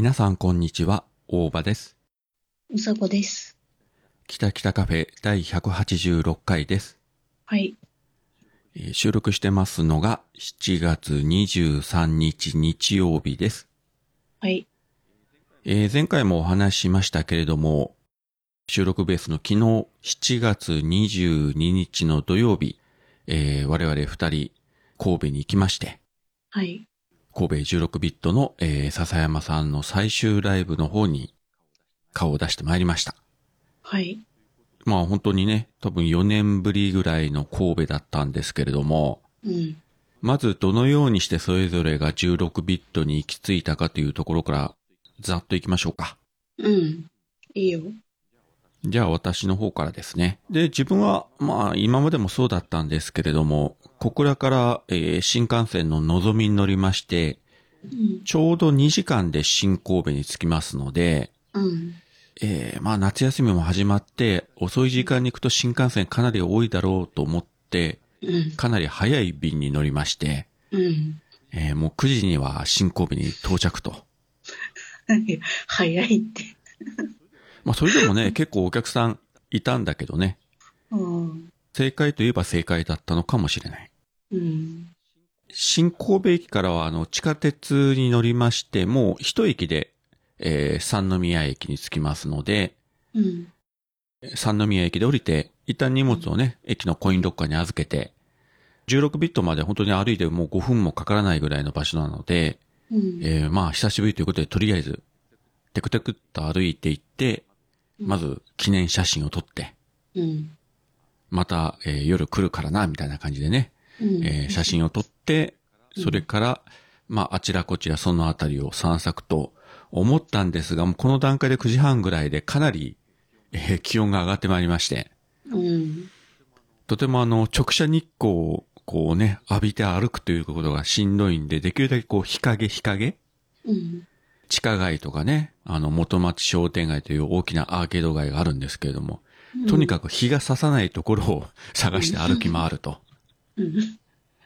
皆さんこんにちは、大場です。うさこです。北北カフェ第186回です。はい。えー収録してますのが7月23日日曜日です。はい。えー前回もお話ししましたけれども、収録ベースの昨日7月22日の土曜日、えー我々二人神戸に行きまして、はい。神戸16ビットの、えー笹山さんの最終ライブの方に顔を出してまいりました。はい。まあ本当にね、多分4年ぶりぐらいの神戸だったんですけれども、うん。まずどのようにしてそれぞれが16ビットに行き着いたかというところからざっと行きましょうか。うん。いいよ。じゃあ私の方からですね。で、自分はまあ今までもそうだったんですけれども、小倉から、えー新幹線ののぞみに乗りまして、うん。ちょうど2時間で新神戸に着きますので、うん。えーまあ夏休みも始まって、遅い時間に行くと新幹線かなり多いだろうと思って、うん。かなり早い便に乗りまして、うん。えーもう9時には新神戸に到着と。早いって。まあそれでもね、結構お客さんいたんだけどね、うん。正解といえば正解だったのかもしれない。うん。新神戸駅からはあの地下鉄に乗りまして、もう一駅で、えー三宮駅に着きますので、うん。三宮駅で降りて、一旦荷物をね、駅のコインロッカーに預けて、16ビットまで本当に歩いてもう5分もかからないぐらいの場所なので、うん。えーまあ久しぶりということでとりあえず、テクテクっと歩いていって、まず記念写真を撮って、うん。また、えー夜来るからな、みたいな感じでね、うん。えー写真を撮って、それから、まああちらこちらそのあたりを散策と思ったんですが、もうこの段階で9時半ぐらいでかなり、えー気温が上がってまいりまして、うん。とてもあの、直射日光をこうね、浴びて歩くということがしんどいんで、できるだけこう、日陰日陰？うん。地下街とかね、あの、元町商店街という大きなアーケード街があるんですけれども、とにかく日が差さないところを探して歩き回ると。うん。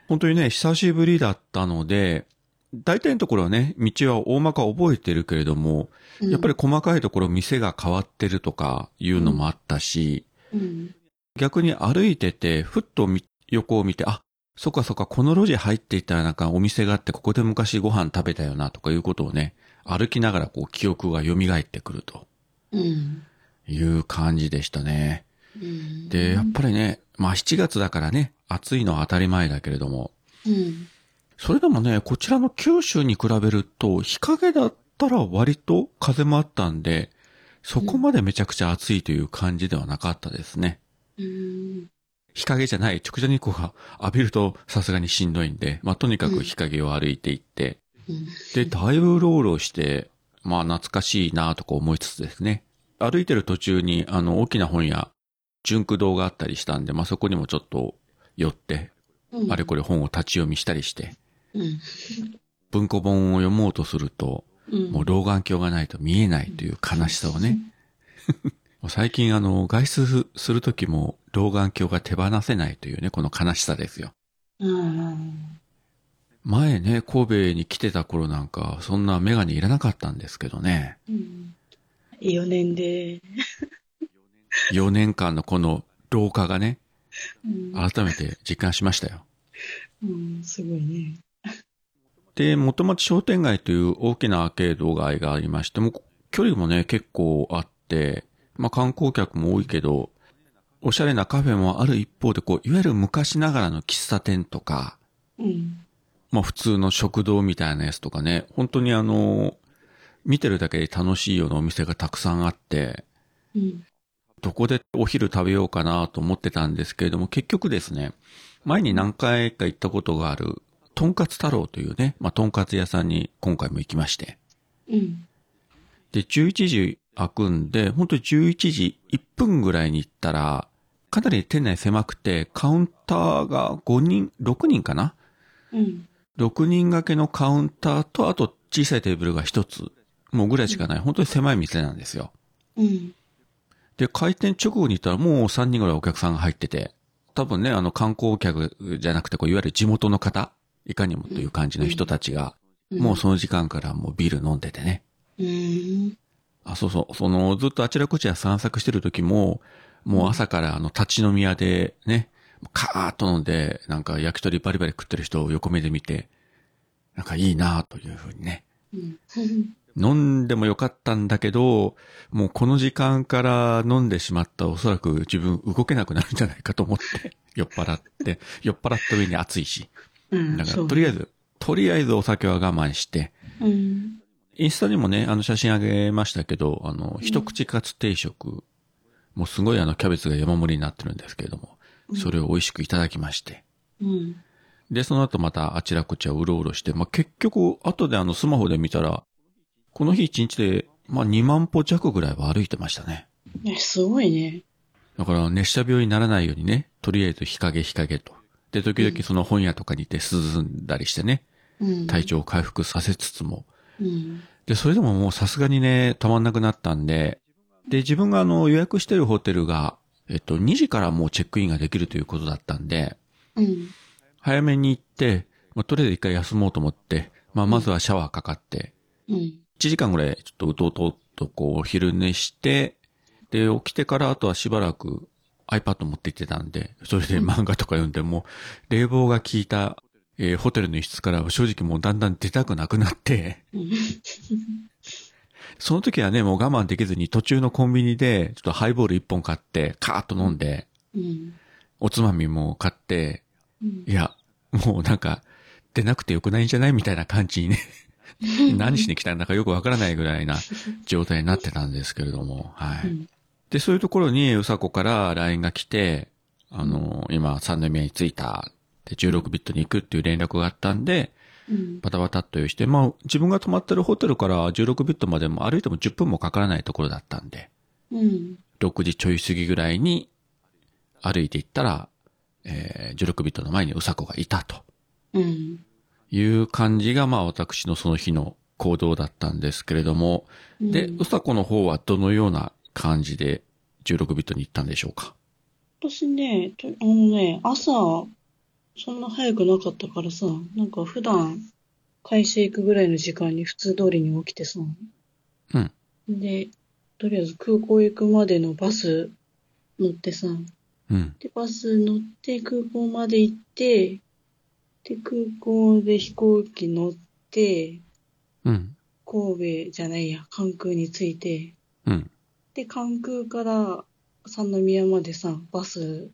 本当にね、久しぶりだったので、大体のところはね、道は大まか覚えてるけれども、やっぱり細かいところ店が変わってるとかいうのもあったし、うん。逆に歩いてて、ふっとみ横を見て、あ、そっかそっか、この路地入っていったらなんかお店があって、ここで昔ご飯食べたよな、とかいうことをね、歩きながらこう記憶が蘇ってくるとうん。いう感じでしたね。うん。で、やっぱりね、まあ7月だからね、暑いのは当たり前だけれども、うん。それでもね、こちらの九州に比べると、日陰だったら割と風もあったんで、そこまでめちゃくちゃ暑いという感じではなかったですね。うん。日陰じゃない、直射日光が浴びるとさすがにしんどいんで、まあ、とにかく日陰を歩いていって、うん。で、だいぶロールして、まあ、懐かしいなとか思いつつですね、歩いてる途中に、あの、大きな本屋、純駆堂があったりしたんで、まあ、そこにもちょっと寄って、うん。あれこれ本を立ち読みしたりして、うん。文庫本を読もうとすると、うん。もう老眼鏡がないと見えないという悲しさをね。最近あの、外出するときも老眼鏡が手放せないというね、この悲しさですよ。うん。前ね、神戸に来てた頃なんか、そんなメガネいらなかったんですけどね。うん。4年で。4年間のこの老化がね、うん。改めて実感しましたよ。うん。すごいね。で、元町商店街という大きなアーケード街がありまして、もう距離もね、結構あって、まあ観光客も多いけど、おしゃれなカフェもある一方で、こう、いわゆる昔ながらの喫茶店とか、うん。まあ普通の食堂みたいなやつとかね、本当にあの、見てるだけで楽しいようなお店がたくさんあって、うん。どこでお昼食べようかなと思ってたんですけれども、結局ですね、前に何回か行ったことがある、とんかつ太郎というね、まあ、とんかつ屋さんに今回も行きまして。うん。で、11時開くんで、本当に11時1分ぐらいに行ったら、かなり店内狭くて、カウンターが5人、6人かな？うん。6人掛けのカウンターと、あと小さいテーブルが1つ、もうぐらいしかない、本当に狭い店なんですよ。うん。で、開店直後に行ったらもう3人ぐらいお客さんが入ってて、多分ね、あの観光客じゃなくて、こう、いわゆる地元の方、いかにもという感じの人たちが、もうその時間からもうビール飲んでてね。あ、そうそう。その、ずっとあちらこちら散策してる時も、もう朝からあの、立ち飲み屋でね、カーッと飲んで、なんか焼き鳥バリバリ食ってる人を横目で見て、なんかいいなというふうにね。うん。飲んでもよかったんだけど、もうこの時間から飲んでしまったらおそらく自分動けなくなるんじゃないかと思って、酔っ払って、酔っ払った上に暑いし。うん。だからとりあえず、とりあえずお酒は我慢して、うん。インスタにもね、あの写真あげましたけど、あの、一口カツ定食、もうすごいあのキャベツが山盛りになってるんですけれども、それを美味しくいただきまして。うん。で、その後またあちらこちらうろうろして、まあ、結局、後であのスマホで見たら、この日一日で、まあ、2万歩弱ぐらいは歩いてましたね。ね、すごいね。だから熱射病にならないようにね、とりあえず日陰日陰と。で、時々その本屋とかに行って涼んだりしてね、うん。体調を回復させつつも、うん。で、それでももうさすがにね、たまんなくなったんで、で、自分があの予約してるホテルが、えっと、2時からもうチェックインができるということだったんで、うん。早めに行って、まあ、とりあえず一回休もうと思って、まあ、まずはシャワーかかって、うん。1時間ぐらいちょっとうとうとうとこうお昼寝して、で、起きてからあとはしばらく iPad 持って行ってたんで、それで漫画とか読んでも、冷房が効いた、えーホテルの一室からは正直もうだんだん出たくなくなって、うん。その時はね、もう我慢できずに途中のコンビニで、ちょっとハイボール1本買って、カーッと飲んで、うん。おつまみも買って、うん。いや、もうなんか、出なくてよくないんじゃない？みたいな感じにね、何しに来たんだかよくわからないぐらいな 状態になってたんですけれども、はい。うんで、そういうところにうさこから LINE が来て、あの、今、三宮に着いた、で、16ビットに行くっていう連絡があったんで、うん。バタバタっと用意して、まあ、自分が泊まってるホテルから16ビットまでも歩いても10分もかからないところだったんで、うん。6時ちょい過ぎぐらいに歩いて行ったら、えー、16ビットの前にうさこがいたとうん。いう感じが、まあ私のその日の行動だったんですけれども、で、うんうさこの方はどのような感じで16ビットに行ったんでしょうか？私ね、とあのね、朝、そんな早くなかったからさ、なんか普段、会社行くぐらいの時間に普通通りに起きてさ、うん。で、とりあえず空港行くまでのバス乗ってさ、うん。で、バス乗って空港まで行って、で、空港で飛行機乗って、うん。神戸じゃないや、関空に着いて、うん。で、関空から三宮までさ、バス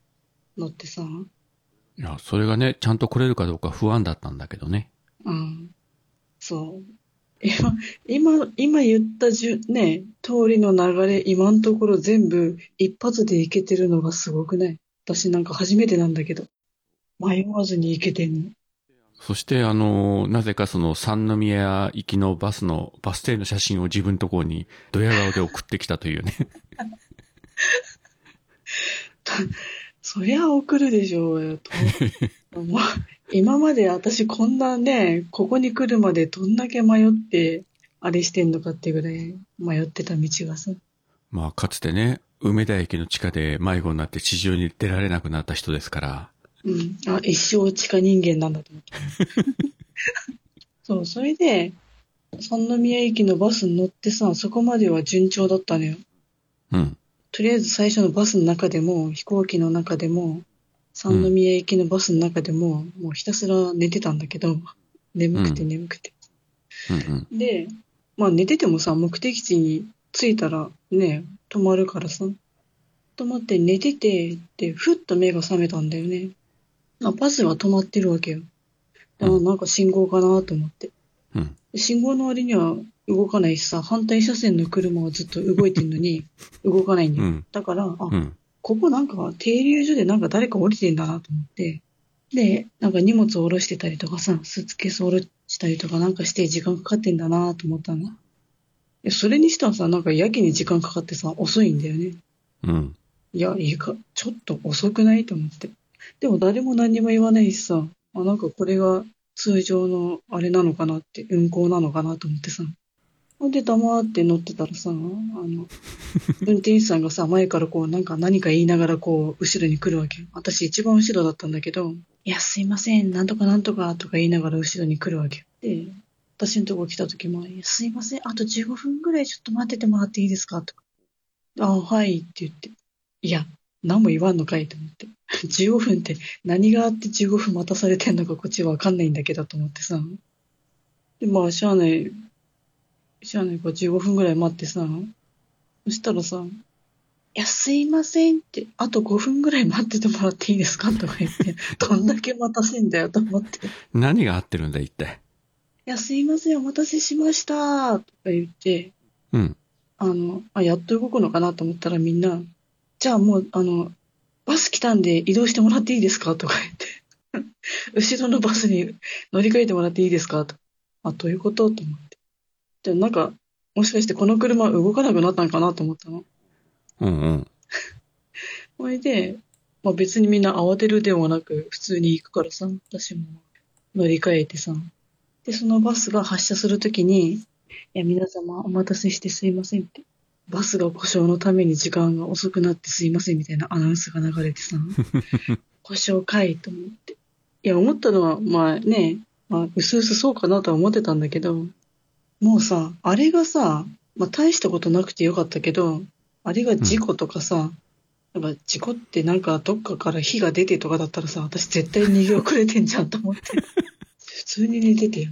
乗ってさ、いや、それがね、ちゃんと来れるかどうか不安だったんだけどね。うん。そう。今、今、今言ったじゅ、ね、通りの流れ、今のところ全部一発で行けてるのがすごくない？私なんか初めてなんだけど。迷わずに行けてんの。そして、あの、なぜかその三宮行きのバスの、バス停の写真を自分のところにドヤ顔で送ってきたというね。そりゃ送るでしょうよ。と 今まで私こんなね、ここに来るまでどんだけ迷って、あれしてんのかってぐらい迷ってた道がさ。まあ、かつてね、梅田駅の地下で迷子になって地上に出られなくなった人ですから。うん。あ、一生地下人間なんだと思って。そう、それで、三宮駅のバスに乗ってさ、そこまでは順調だったのよ。うん。とりあえず最初のバスの中でも、飛行機の中でも、三宮駅のバスの中でも、もうひたすら寝てたんだけど、眠くてうん眠くて。うんうん。で、まあ寝ててもさ、目的地に着いたらね、止まるからさ、止まって寝てて、で、ふっと目が覚めたんだよね。あバスは止まってるわけよ。あうんなんか信号かなと思って。うん。で信号の割には動かないしさ、反対車線の車はずっと動いてんのに、動かないんだよ。うん。だから、あ、うん。ここなんか停留所でなんか誰か降りてんだなと思って、で、なんか荷物を下ろしてたりとかさ、スーツケースを下ろしたりとかなんかして時間かかってんだなと思ったの。でそれにしてはさ、なんかやけに時間かかってさ、遅いんだよね。うん。いや、いいか、ちょっと遅くないと思って。でも誰も何も言わないしさ、あ、なんかこれが通常のあれなのかなって、運行なのかなと思ってさ。ほんで黙って乗ってたらさ、あの、運転手さんがさ、前からこう、なんか何か言いながらこう、後ろに来るわけよ。私一番後ろだったんだけど、いや、すいません、なんとかなんとかとか言いながら後ろに来るわけよ。で、私のとこ来た時も、すいません、あと15分ぐらいちょっと待っててもらっていいですか？とか。あ、はいって言って。いや、何も言わんのかいと思って。15分って何があって15分待たされてんのかこっちわかんないんだけどと思ってさ。で、まあ、しゃあない、しゃあないから15分ぐらい待ってさ。そしたらさ、いや、すいませんって、あと5分ぐらい待っててもらっていいですかとか言って、どんだけ待たせんだよと思って。い何が合ってるんだ、一体？や、すいません、お待たせしましたとか言って、うん。あの、あ、やっと動くのかなと思ったらみんな、じゃあもう、あの、バス来たんで移動してもらっていいですか？とか言って、後ろのバスに乗り換えてもらっていいですか？と。あ、どういうこと？と思って。じゃあなんか、もしかしてこの車動かなくなったんかなと思ったの。うんうん。それで、まあ別にみんな慌てるでもなく、普通に行くからさ、私も乗り換えてさ。で、そのバスが発車するときに、いや、皆様お待たせしてすいませんって。バスが故障のために時間が遅くなってすいませんみたいなアナウンスが流れてさ、故障かいと思って。いや、思ったのは、まあね、まあ、うすうすそうかなとは思ってたんだけど、もうさ、あれがさ、まあ大したことなくてよかったけど、あれが事故とかさ、なんか事故ってなんかどっかから火が出てとかだったらさ、私絶対逃げ遅れてんじゃんと思って。普通に寝ててよ。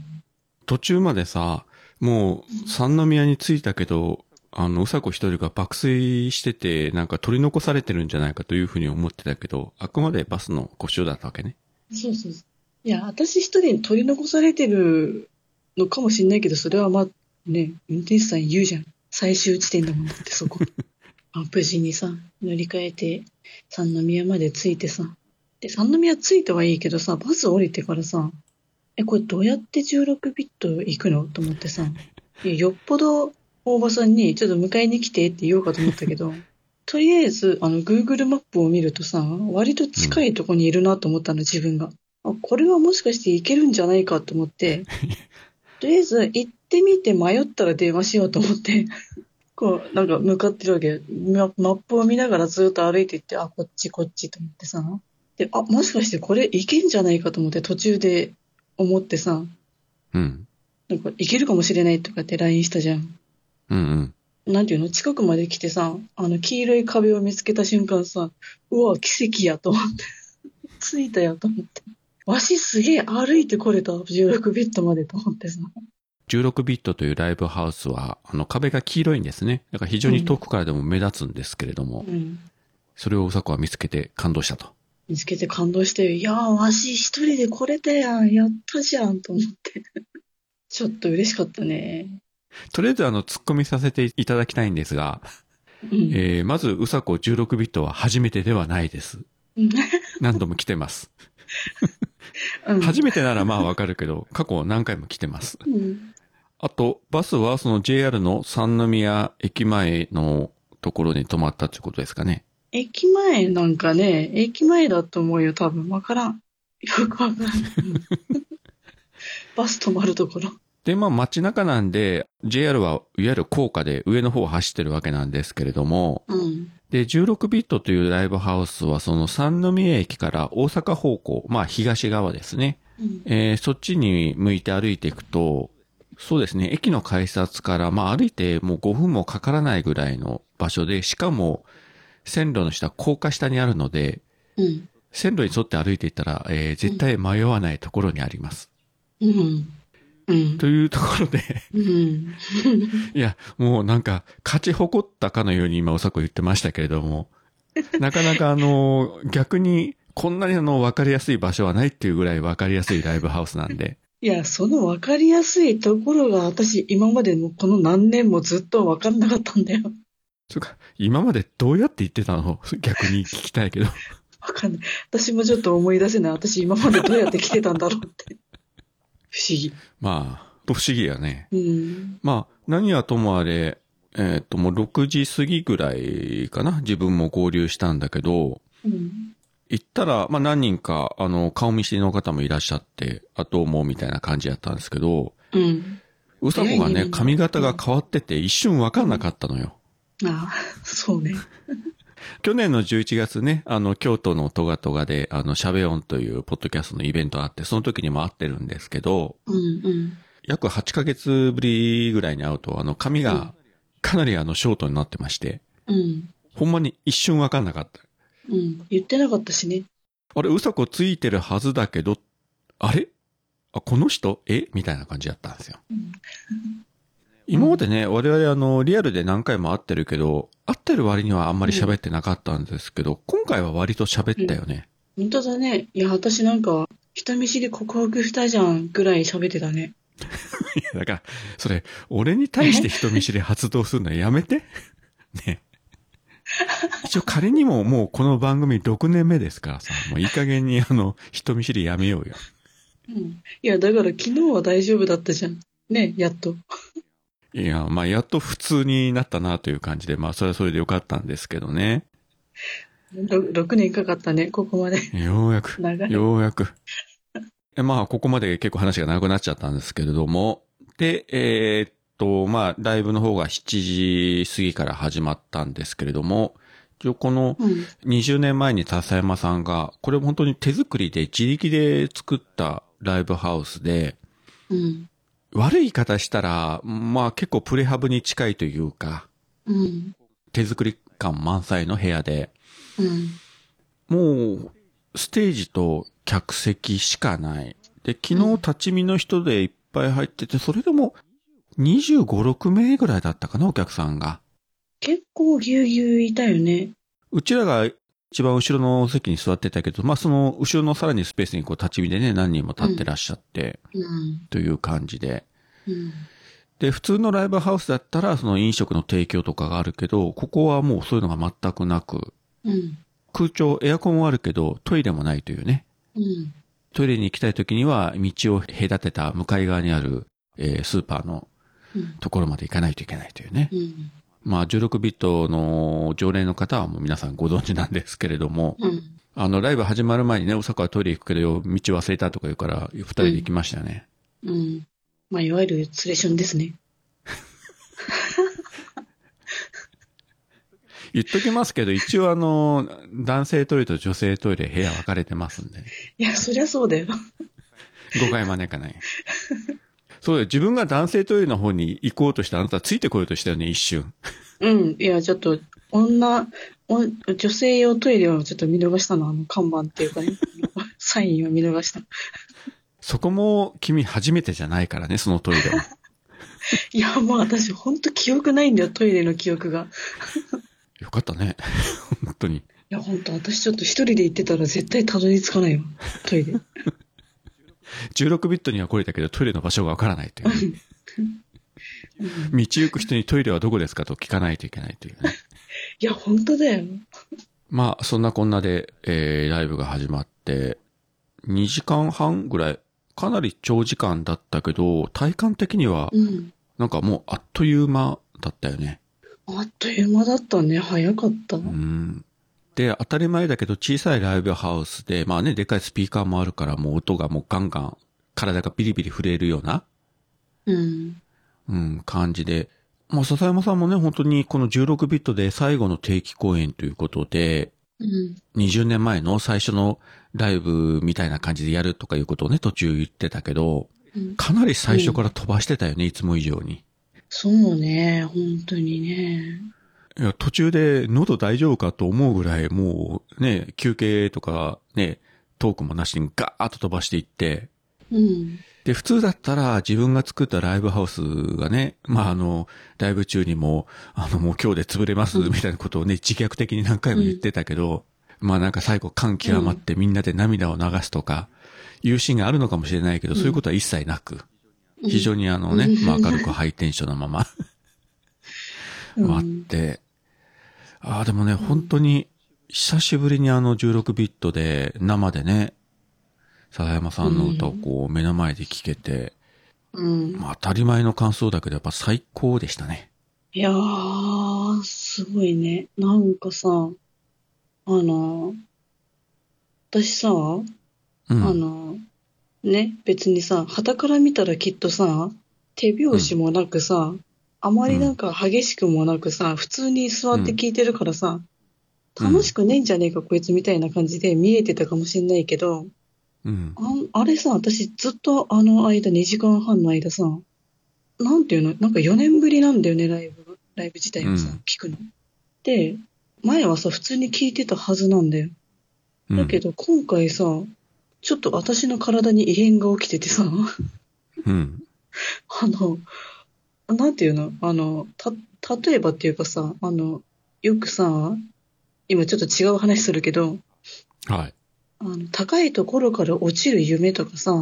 途中までさ、もう三宮に着いたけど、あの、うさこ一人が爆睡してて、なんか取り残されてるんじゃないかというふうに思ってたけど、あくまでバスの故障だったわけね。そうそうそう。いや、私一人に取り残されてるのかもしんないけど、それはまあね、運転手さん言うじゃん。最終地点だもんだってそこ。あ 無事にさ、乗り換えて、三宮まで着いてさ。で、三宮着いてはいいけどさ、バス降りてからさ、え、これどうやって16ビット行くの？と思ってさ、よっぽど大場さんにちょっと迎えに来てって言おうかと思ったけど、とりあえず、あの、Google マップを見るとさ、割と近いとこにいるなと思ったの、自分が。あ、これはもしかして行けるんじゃないかと思って、とりあえず行ってみて迷ったら電話しようと思って、こう、なんか向かってるわけ。ママップを見ながらずっと歩いていって、あ、こっちこっちと思ってさ。で、あ、もしかしてこれ行けんじゃないかと思って途中で思ってさ、うん。なんか行けるかもしれないとかって LINE したじゃん。うんうん。なんていうの？近くまで来てさ、あの黄色い壁を見つけた瞬間さ、うわ、奇跡やと思って。着いたやと思って。わしすげえ歩いてこれた、16ビットまでと思ってさ。16ビットというライブハウスは、あの壁が黄色いんですね。だから非常に遠くからでも目立つんですけれども、うん。それをうさこは見つけて感動したと。見つけて感動して、いやー、わし一人で来れたやん、やったじゃん、と思って。ちょっと嬉しかったね。とりあえずあの、突っ込みさせていただきたいんですが、うん。えー、まずうさこ16ビットは初めてではないです。う ん何度も来てます。うん初めてならまあわかるけど、過去何回も来てます。うん。あと、バスはその JR の三宮駅前のところに止まったってことですかね。駅前なんかね、駅前だと思うよ、多分。わからん。よくわからん バス止まるところ。で、まあ街中なんで、JR はいわゆる高架で上の方を走ってるわけなんですけれども、うん。で、16ビットというライブハウスはその三宮駅から大阪方向、まあ東側ですね。うん。えーそっちに向いて歩いていくと、そうですね、駅の改札から、まあ歩いてもう5分もかからないぐらいの場所で、しかも線路の下、高架下にあるので、うん。線路に沿って歩いていったら、えー絶対迷わないところにあります。うん。うん。というところで、うん。いや、もうなんか、勝ち誇ったかのように今、おさこ言ってましたけれども、なかなかあの、逆に、こんなにあの、わかりやすい場所はないっていうぐらいわかりやすいライブハウスなんで、いや、その分かりやすいところが私今までのこの何年もずっと分からなかったんだよ。それか、今までどうやって言ってたの？逆に聞きたいけど。分かんない。私もちょっと思い出せない。私今までどうやって来てたんだろうって。不思議。まあ、不思議やね。うん。まあ、何はともあれ、えっ、と、もう6時過ぎぐらいかな自分も合流したんだけど、うん。行ったら、まあ何人か、あの、顔見知りの方もいらっしゃって、あと思うみたいな感じやったんですけど、うん。うさこがね髪型が変わってて一瞬わかんなかったのよ。ああ、そうね。去年の11月ね、あの、京都のトガトガで、あの、シャベオンというポッドキャストのイベントあって、その時にも会ってるんですけど、うんうん。約8ヶ月ぶりぐらいに会うと、あの、髪がかなりあの、ショートになってまして、うん。ほんまに一瞬わかんなかった。うん。言ってなかったしね。あれ、うさこついてるはずだけど、あれ？あ、この人？え？みたいな感じだったんですよ。うん。今までね、我々あの、リアルで何回も会ってるけど、会ってる割にはあんまり喋ってなかったんですけど、今回は割と喋ったよね。本当だね。いや、私なんか、人見知り告白したじゃんぐらい喋ってたね。いや、だから、それ、俺に対して人見知り発動するのやめて。ね。一応仮にももうこの番組6年目ですからさ、もういい加減にあの、人見知りやめようよ。うん。いや、だから昨日は大丈夫だったじゃん。ね、やっと。いや、まあ、やっと普通になったなという感じで、まあ、それはそれでよかったんですけどね。ろ6年かかったね、ここまで。ようやく。ようやく。えまあ、ここまで結構話が長くなっちゃったんですけれども、で、えーっと、まあ、ライブの方が7時過ぎから始まったんですけれども、一応このうん。20年前に笹山さんが、これ本当に手作りで自力で作ったライブハウスで、うん。悪い言い方したら、まあ結構プレハブに近いというか、うん。手作り感満載の部屋で、うん。もう、ステージと客席しかない。で、昨日立ち見の人でいっぱい入ってて、それでも25、6名ぐらいだったかな、お客さんが。結構ぎゅうぎゅういたよね。うちらが一番後ろの席に座ってたけど、まあその後ろのさらにスペースにこう立ち見でね、何人も立ってらっしゃって、うん。という感じで。うん。で、普通のライブハウスだったら、その飲食の提供とかがあるけど、ここはもうそういうのが全くなく、うん。空調、エアコンはあるけど、トイレもないというね。うん。トイレに行きたい時には、道を隔てた向かい側にある、えースーパーのうん。ところまで行かないといけないというね。うん。まあ、16ビットの常連の方はもう皆さんご存知なんですけれども、うん。あの、ライブ始まる前にね、大阪はトイレ行くけど、道忘れたとか言うから、二人で行きましたよね。うん。まあ、いわゆるツレションですね。言っときますけど、一応あの、男性トイレと女性トイレ部屋分かれてますんで、いや、そりゃそうだよ。誤解招かない。そうだよ、自分が男性トイレの方に行こうとして、あなたついてこようとしたよね、一瞬。うん。いや、ちょっと、女、お女性用トイレをちょっと見逃したの、あの、看板っていうかね。サインを見逃した。そこも君初めてじゃないからね、そのトイレは。いや、もう私、ほんと記憶ないんだよ、トイレの記憶が。よかったね。本当に。いや、ほんと、私ちょっと一人で行ってたら絶対たどり着かないわ、トイレ。16ビットには来れたけど、トイレの場所がわからないという道行く人にトイレはどこですかと聞かないといけないというね。いや、ほんとだよ。まあ、そんなこんなで、えー、ライブが始まって、2時間半ぐらい、かなり長時間だったけど、体感的には、うん。なんかもうあっという間だったよね。あっという間だったね。早かった。うん。で、当たり前だけど小さいライブハウスで、まあね、でかいスピーカーもあるから、もう音がもうガンガン、体がビリビリ震えるような、うん。うん、感じで。まあ、笹山さんもね、本当にこの16ビットで最後の定期公演ということで、うん。20年前の最初のライブみたいな感じでやるとかいうことをね、途中言ってたけど、うんかなり最初から飛ばしてたよね、いつも以上に。そうね、本当にね。いや、途中で喉大丈夫かと思うぐらい、もうね、休憩とかね、トークもなしにガーッと飛ばしていって、うん。で、普通だったら自分が作ったライブハウスがね、まああの、ライブ中にも、あのもう今日で潰れますみたいなことをね、自虐的に何回も言ってたけど、まあなんか最後感極まってみんなで涙を流すとか、いうシーンがあるのかもしれないけど、そういうことは一切なく、非常にあのね、うん。まあ明るくハイテンションなまま、うん。あって、ああ、でもね、本当に、久しぶりにあの16ビットで、生でね、笹山さんの歌をこう目の前で聴けて、うん。まあ当たり前の感想だけど、やっぱ最高でしたね。いやー、すごいね。なんかさ、あの、私さ、うん。あの、ね、別にさ、旗から見たらきっとさ、手拍子もなくさ、あまりなんか激しくもなくさ、普通に座って聞いてるからさ、うん楽しくねえんじゃねえか、こいつみたいな感じで見えてたかもしんないけど、うん。ああれさ、私ずっとあの間、2時間半の間さ、なんていうのなんか4年ぶりなんだよね、ライブ。ライブ自体をさうん、聞くの。で、前はさ、普通に聞いてたはずなんだよ。うんだけど、今回さ、ちょっと私の体に異変が起きててさ、うん。あの、なんていうの？あの、た、例えばっていうかさ、あの、よくさ、今ちょっと違う話するけど、はい。あの、高いところから落ちる夢とかさ、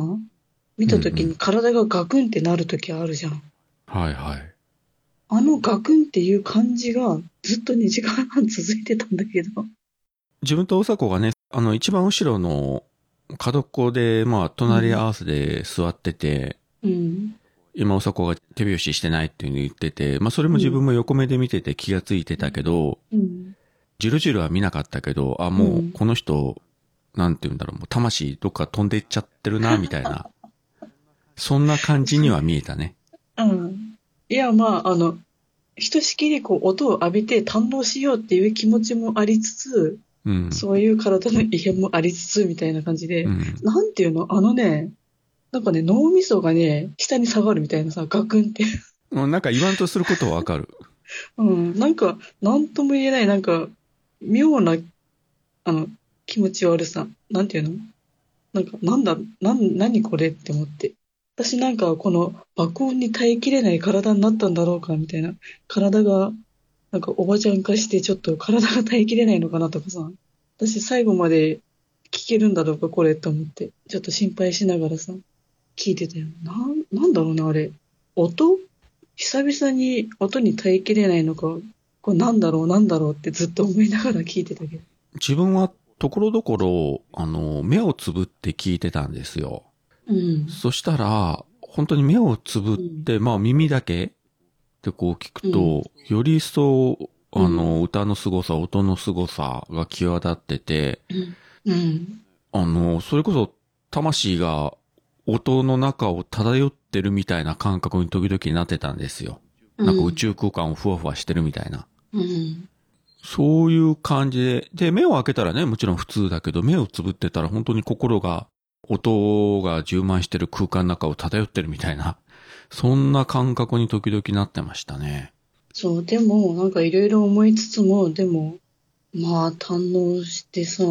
見たときうんうに体がガクンってなるときあるじゃん。はいはい。あのガクンっていう感じがずっと2時間半続いてたんだけど。自分と大迫がね、あの、一番後ろの角っこで、まあ、隣り合わせで座ってて、うん。今大迫が手拍子してないっていうのを言ってて、まあ、それも自分も横目で見てて気がついてたけど、うん。じろじろは見なかったけど、あ、もううこの人、なんて言うんだろう、もう魂どっか飛んでいっちゃってるな、みたいな。そんな感じには見えたね。うん。いや、まあ、あの、ひとしきりこう音を浴びて堪能しようっていう気持ちもありつつ、うん。そういう体の異変もありつつ、みたいな感じで、うん。なんていうの？あのね、なんかね、脳みそがね、下に下がるみたいなさ、ガクンって。もうなんか言わんとすることはわかる。うん。なんか、なんとも言えない、なんか、妙な、あの、気持ち悪さ。なんていうの？なんか、なんだ、なん、何これって思って。私なんか、この爆音に耐えきれない体になったんだろうか、みたいな。体が、なんかおばちゃん化して、ちょっと体が耐えきれないのかなとかさ。私最後まで聞けるんだろうか、これって思って。ちょっと心配しながらさ、聞いてたよ。なん、なんだろうな、あれ。音？久々に音に耐えきれないのか、これなんだろう、なんだろうってずっと思いながら聞いてたけど。自分はところどころ、あの、目をつぶって聞いてたんですよ。うん。そしたら、本当に目をつぶって、まあ耳だけでこう聞くと、より一層、あの、歌の凄さ、音の凄さが際立ってて、うん。あの、それこそ魂が音の中を漂ってるみたいな感覚に時々なってたんですよ。なんか宇宙空間をふわふわしてるみたいな。うん。そういう感じで、で、目を開けたらね、もちろん普通だけど、目をつぶってたら本当に心が、音が充満してる空間の中を漂ってるみたいな、そんな感覚に時々なってましたね。そう、でも、なんかいろいろ思いつつも、でも、まあ、堪能してさ、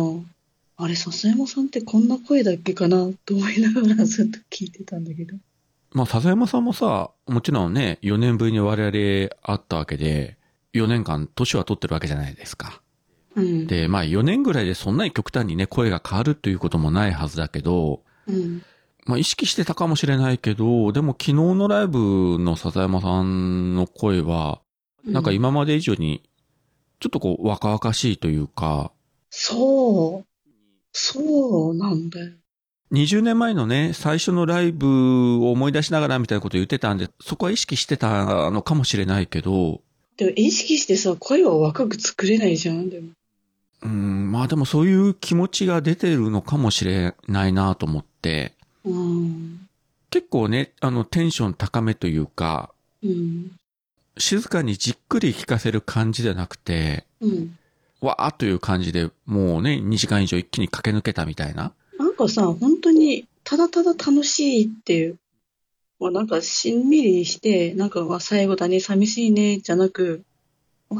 あれ、笹山さんってこんな声だっけかなと思いながらずっと聞いてたんだけど。まあ、笹山さんもさ、もちろんね、4年ぶりに我々会ったわけで、4年間年は取ってるわけじゃないですか。うん。で、まあ4年ぐらいでそんなに極端にね、声が変わるということもないはずだけど、うん。まあ意識してたかもしれないけど、でも昨日のライブの笹山さんの声は、なんか今まで以上に、ちょっとこう若々しいというか、そう。そうなんだよ。20年前のね、最初のライブを思い出しながらみたいなこと言ってたんで、そこは意識してたのかもしれないけど、でも意識してさ、声は若く作れないじゃん、でも。うん、まあでもそういう気持ちが出てるのかもしれないなと思って、うん。結構ね、あのテンション高めというか、うん。静かにじっくり聞かせる感じじゃなくて、うん。わーっという感じでもうね、2時間以上一気に駆け抜けたみたいな。なんかさ、本当に、ただただ楽しいっていう、もうなんかしんみりして、なんかまあ最後だね、寂しいね、じゃなく、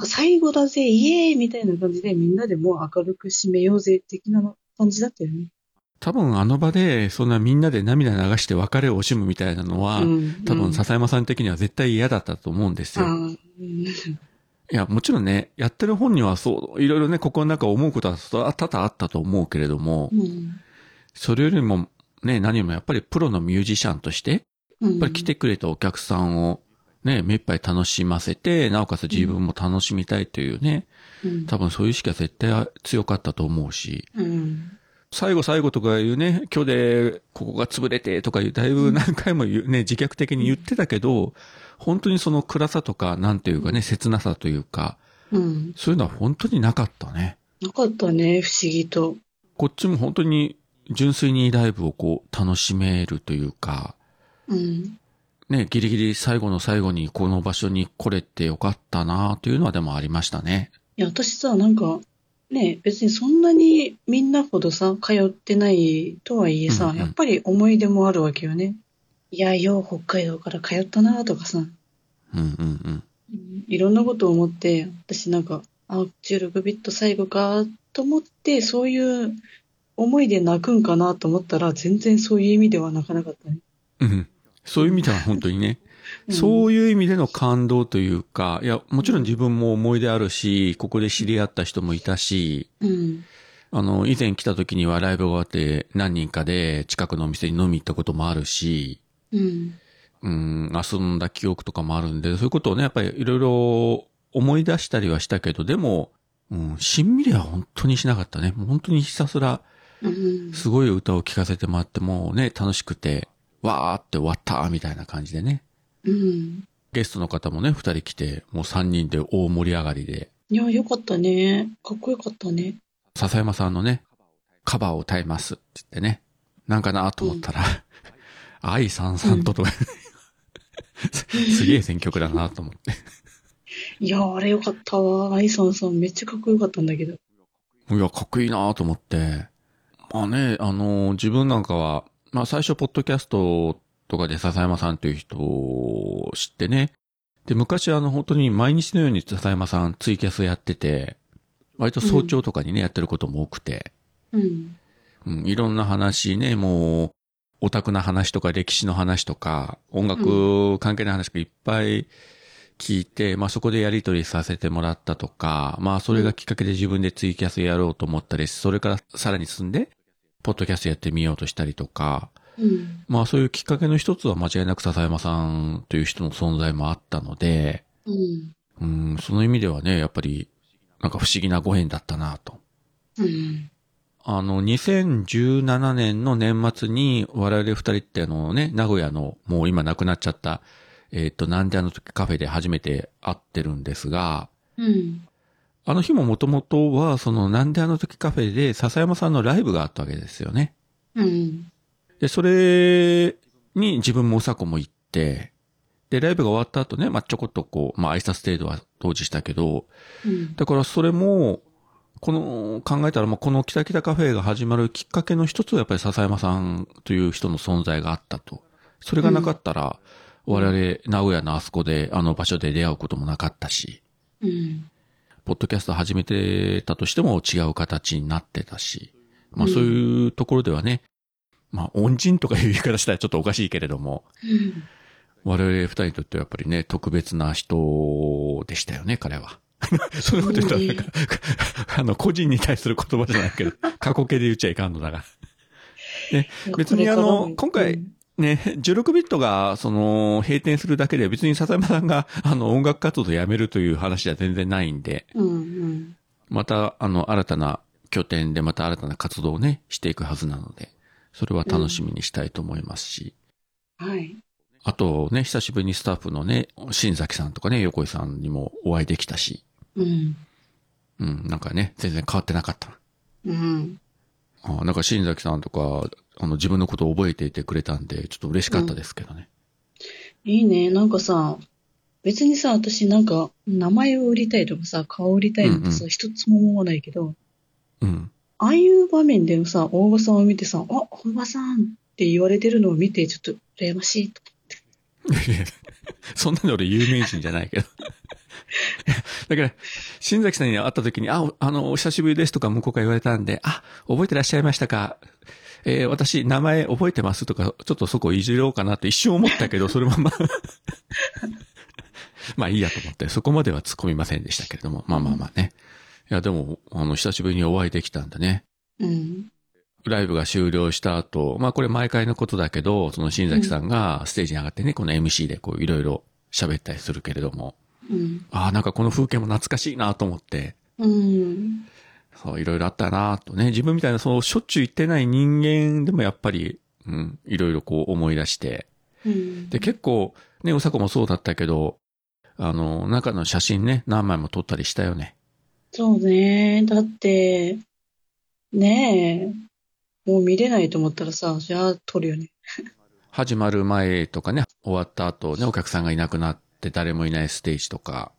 最後だぜ、イエーイみたいな感じでみんなでもう明るく締めようぜ、的な感じだったよね。多分あの場で、そんなみんなで涙流して別れを惜しむみたいなのは、うん多分笹山さん的には絶対嫌だったと思うんですよ。ああ、うんいや、もちろんね、やってる本にはそう、いろいろね、心の中思うことは多々あったと思うけれども、うん。それよりもね、何よりもやっぱりプロのミュージシャンとして、ややっぱり来てくれたお客さんをね、目いっぱい楽しませて、なおかつ自分も楽しみたいというね、うん。多分そういう意識は絶対強かったと思うし、うん。最後最後とかいうね、今日でここが潰れてとかいう、だいぶ何回も言うね、自虐的に言ってたけど、本当にその暗さとか、なんていうかね、切なさというか、うん。そういうのは本当になかったね。なかったね、不思議と。こっちも本当に純粋にライブをこう楽しめるというか、うん。ね、ギリギリ最後の最後にこの場所に来れてよかったなというのはでもありましたね。いや、私さ、なんか、ね、別にそんなにみんなほどさ、通ってないとはいえさ、うんうんやっぱり思い出もあるわけよね。いや、よう北海道から通ったなとかさ、うんうんうん。いろんなことを思って、私なんか、あ、16ビット最後かと思って、そういう思いで泣くんかなと思ったら、全然そういう意味では泣かなかったね。うん。そういう意味では本当にね、うんそういう意味での感動というか、いや、もちろん自分も思い出あるし、ここで知り合った人もいたし、うん。あの、以前来た時にはライブが終わって何人かで近くのお店に飲み行ったこともあるし、うん。うん、遊んだ記憶とかもあるんで、そういうことをね、やっぱりいろいろ思い出したりはしたけど、でも、うん、しんみりは本当にしなかったね。本当にひたすら、うん。すごい歌を聴かせてもらって、もうね、楽しくて、わーって終わった、みたいな感じでね。うん。ゲストの方もね、二人来て、もう三人で大盛り上がりで、いや、よかったね。かっこよかったね。笹山さんのね、カバーを歌いますって言ってね、なんかなと思ったら、愛さんさんととか、すげえ選曲だなと思って。いや、あれよかったわ。愛さんさんめっちゃかっこよかったんだけど。いや、かっこいいなと思って。まあね、あの、自分なんかは、まあ最初、ポッドキャストとかで笹山さんという人を知ってね。で、昔あの、本当に毎日のように笹山さんツイキャスやってて、割と早朝とかにね、やってることも多くて、うん。うん、いろんな話ね、もう、オタクな話とか歴史の話とか、音楽関係の話がいっぱい聞いて、まあそこでやりとりさせてもらったとか、まあそれがきっかけで自分でツイキャスやろうと思ったり、それからさらに進んで、ポッドキャストやってみようとしたりとか、うん。まあそういうきっかけの一つは間違いなく笹山さんという人の存在もあったので、うん。うん、その意味ではね、やっぱり、なんか不思議なご縁だったなと。うん。あの、2017年の年末に我々二人ってあのね、名古屋のもう今亡くなっちゃった、えっ、と、なんであの時カフェで初めて会ってるんですが、うん。あの日ももともとはそのなんであの時カフェで笹山さんのライブがあったわけですよね。うん。で、それに自分もうさこも行って、で、ライブが終わった後ね、まあ、ちょこっとこう、まあ、挨拶程度は当時したけど、うん。だからそれも、この、考えたら、まあ、この北北カフェが始まるきっかけの一つはやっぱり笹山さんという人の存在があったと。それがなかったら、我々、名古屋のあそこで、あの場所で出会うこともなかったし、うん。ポッドキャスト始めてたとしても違う形になってたし、まあうんそういうところではね、まあ恩人とかいう言い方したらちょっとおかしいけれども、うん。我々二人にとってはやっぱりね、特別な人でしたよね、彼は。そんなこと言ったらなんか、あの、個人に対する言葉じゃないけど、過去形で言っちゃいかんのだが。ね、別にあの今回ね、16ビットが、その、閉店するだけで別に笹山さんが、あの、音楽活動をやめるという話じゃ全然ないんで、うん。うん。また、あの、新たな拠点でまた新たな活動をね、していくはずなので、それは楽しみにしたいと思いますし、はい。あとね、久しぶりにスタッフのね、新崎さんとかね、横井さんにもお会いできたし、うん。うん、なんかね、全然変わってなかった。うん。あなんか新崎さんとか、あの、自分のことを覚えていてくれたんで、ちょっと嬉しかったですけどね。いいね。なんかさ、別にさ、私なんか、名前を売りたいとかさ、顔を売りたいなんてさ、うん一つも思わないけど、うん。ああいう場面でのさ、大場さんを見てさ、あ、大場さんって言われてるのを見て、ちょっと羨ましいと。いやそんなの俺有名人じゃないけど。だから、新崎さんに会った時に、あ、おあの、お久しぶりですとか向こうから言われたんで、あ、覚えてらっしゃいましたか？えー私、名前覚えてますとか、ちょっとそこいじろうかなって一瞬思ったけど、それまま まあいいやと思って、そこまでは突っ込みませんでしたけれども、まあまあまあね。いや、でも、あの、久しぶりにお会いできたんだね。うん。ライブが終了した後、まあこれ毎回のことだけど、その新崎さんがステージに上がってね、この MC でこういろいろ喋ったりするけれども、うん。ああ、なんかこの風景も懐かしいなと思って、うん。そう、いろいろあったなとね、自分みたいなそう、しょっちゅう行ってない人間でもやっぱり、うん、いろいろこう思い出して、うん。で、結構、ね、うさこもそうだったけど、あの、中の写真ね、何枚も撮ったりしたよね。そうね。だって、ねえ、もう見れないと思ったらさ、じゃあ撮るよね。始まる前とかね、終わった後ね、お客さんがいなくなって誰もいないステージとか、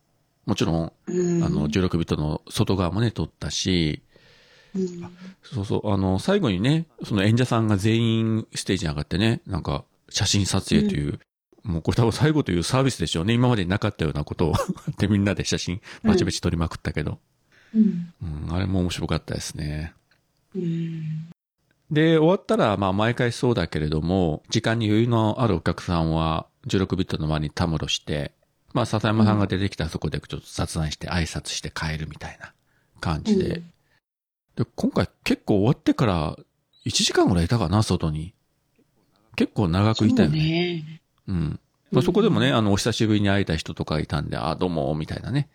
もちろん、うん。あの、16ビットの外側もね、撮ったし、うん、そうそう、あの、最後にね、その演者さんが全員ステージに上がってね、なんか、写真撮影という、もうこれ多分最後というサービスでしょうね。今までになかったようなことを でみんなで写真バチバチ撮りまくったけど。うん。うん、あれも面白かったですね。うん。で、終わったら、まあ毎回そうだけれども、時間に余裕のあるお客さんは、16ビットの間にたむろして、まあ笹山さんが出てきたらそこでちょっと雑談して挨拶して帰るみたいな感じで。で、今回結構終わってから1時間ぐらいいたかな、外に。結構長くいたよね。ね。うん。まあ、そこでもね、あの、お久しぶりに会えた人とかいたんで、あ、どうも、みたいなね。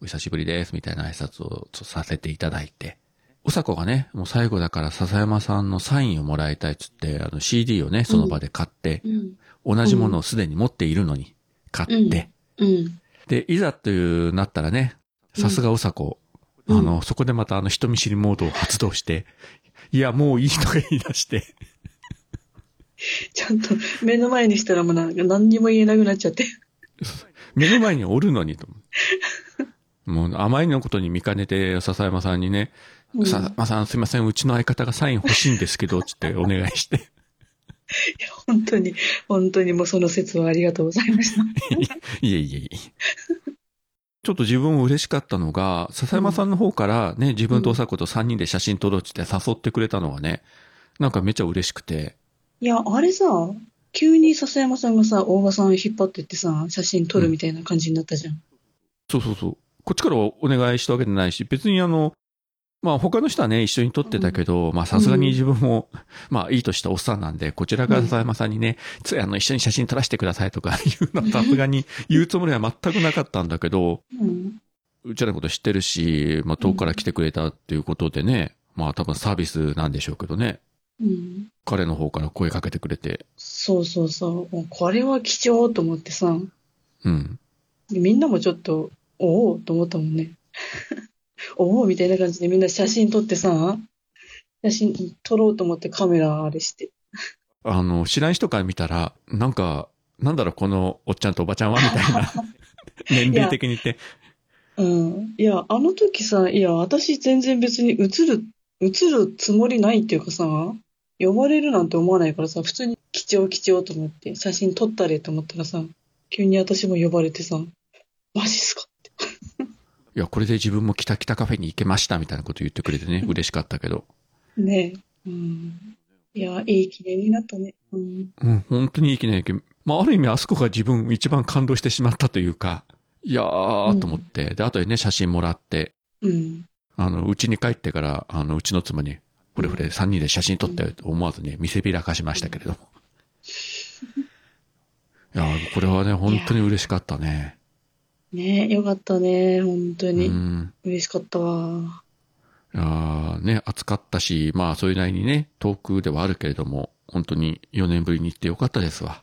お久しぶりです、みたいな挨拶をさせていただいて。おさこがね、もう最後だから笹山さんのサインをもらいたいっつって、あの CD をね、その場で買って、うん。同じものをすでに持っているのに、買って、うん。で、いざというなったらね、さすがおさこ、うんあの、そこでまたあの人見知りモードを発動して、いや、もういいとか言い出して、ちゃんと目の前にしたらもうなんか何にも言えなくなっちゃって。目の前におるのにと。もう、あまりのことに見かねて、笹山さんにね、うん笹山さんすいません、うちの相方がサイン欲しいんですけど、つってお願いして。本当に、本当にもうその説はありがとうございました。いえいえいえ。ちょっと自分も嬉しかったのが、笹山さんの方からね、自分とおさこと3人で写真撮ろうって誘ってくれたのがね、なんかめっちゃ嬉しくて。いや、あれさ、急に笹山さんがさ、大場さん引っ張ってってさ、写真撮るみたいな感じになったじゃん。そうそうそう。こっちからお願いしたわけじゃないし、別にあの、まあ他の人はね、一緒に撮ってたけど、まあさすがに自分も、まあいいとしたおっさんなんで、こちらから笹山さんにね、ついあの一緒に写真撮らせてくださいとかいうのはさすがに言うつもりは全くなかったんだけど、うちらのこと知ってるし、まあ遠くから来てくれたっていうことでね、まあ多分サービスなんでしょうけどね、うん。彼の方から声かけてくれて、そうそうそう。これは貴重と思ってさ、うん。でみんなもちょっと、おおと思ったもんね。おおみたいな感じでみんな写真撮ってさ、写真撮ろうと思ってカメラあれして。あの、知らん人から見たら、なんか、なんだろう、このおっちゃんとおばちゃんはみたいな、年齢的に言って、うん。いや、あの時さ、いや、私全然別に映る、映るつもりないっていうかさ、呼ばれるなんて思わないからさ、普通に貴重貴重と思って、写真撮ったれと思ったらさ、急に私も呼ばれてさ、マジっすか？いや、これで自分も北北カフェに行けましたみたいなこと言ってくれてね、嬉しかったけど。ねえ。うん。いや、いい記念になったね。うん。うん、本当にいい記念日。まあ、ある意味あそこが自分一番感動してしまったというか、いやーと思って、で、後でね、写真もらって、うん。あの、うちに帰ってから、あの、うちの妻に、これこれ3人で写真撮ったよと思わずね、見せびらかしましたけれども。いやーこれはね、本当に嬉しかったね。ねえ、よかったね。本当うに。ん。嬉しかったわ。いやーね、暑かったし、まあ、それなりにね、遠くではあるけれども、本当に4年ぶりに行ってよかったですわ。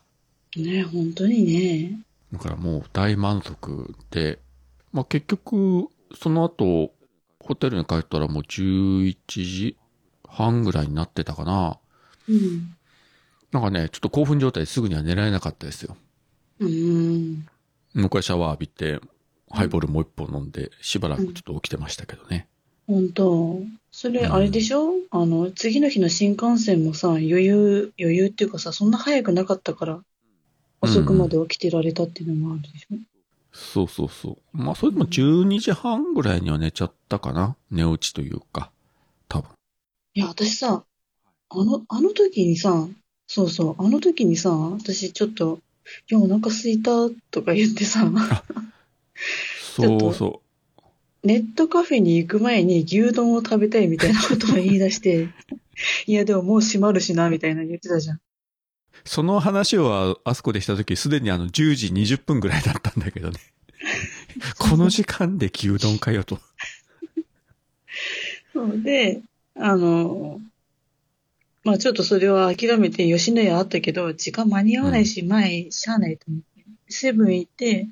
ねえ、本当にね。だからもう大満足で、まあ結局、その後、ホテルに帰ったらもう11時半ぐらいになってたかな。うん。なんかね、ちょっと興奮状態ですぐには寝られなかったですよ。うん。もう一回シャワー浴びて、ハイボールもう一本飲んで、しばらくちょっと起きてましたけどね。本当。それ、あれでしょ、あの、次の日の新幹線もさ、余裕、余裕っていうかさ、そんな早くなかったから、遅くまで起きてられたっていうのもあるでしょ、そうそうそう。まあそれでも12時半ぐらいには寝ちゃったかな？寝落ちというか。多分。いや、私さ、あの、あの時にさ、そうそう、あの時にさ、私ちょっと、いや、お腹すいたとか言ってさ、そうそネットカフェに行く前に牛丼を食べたいみたいなことを言い出して、いや、でももう閉まるしな、みたいな言ってたじゃん。う。その話をあそこでした時、すでにあの10時20分ぐらいだったんだけどね。この時間で牛丼かよと。そうで、あの、まあちょっとそれは諦めて吉野家あったけど、時間間に合わないし、前、しゃあないと思って。セブン行って、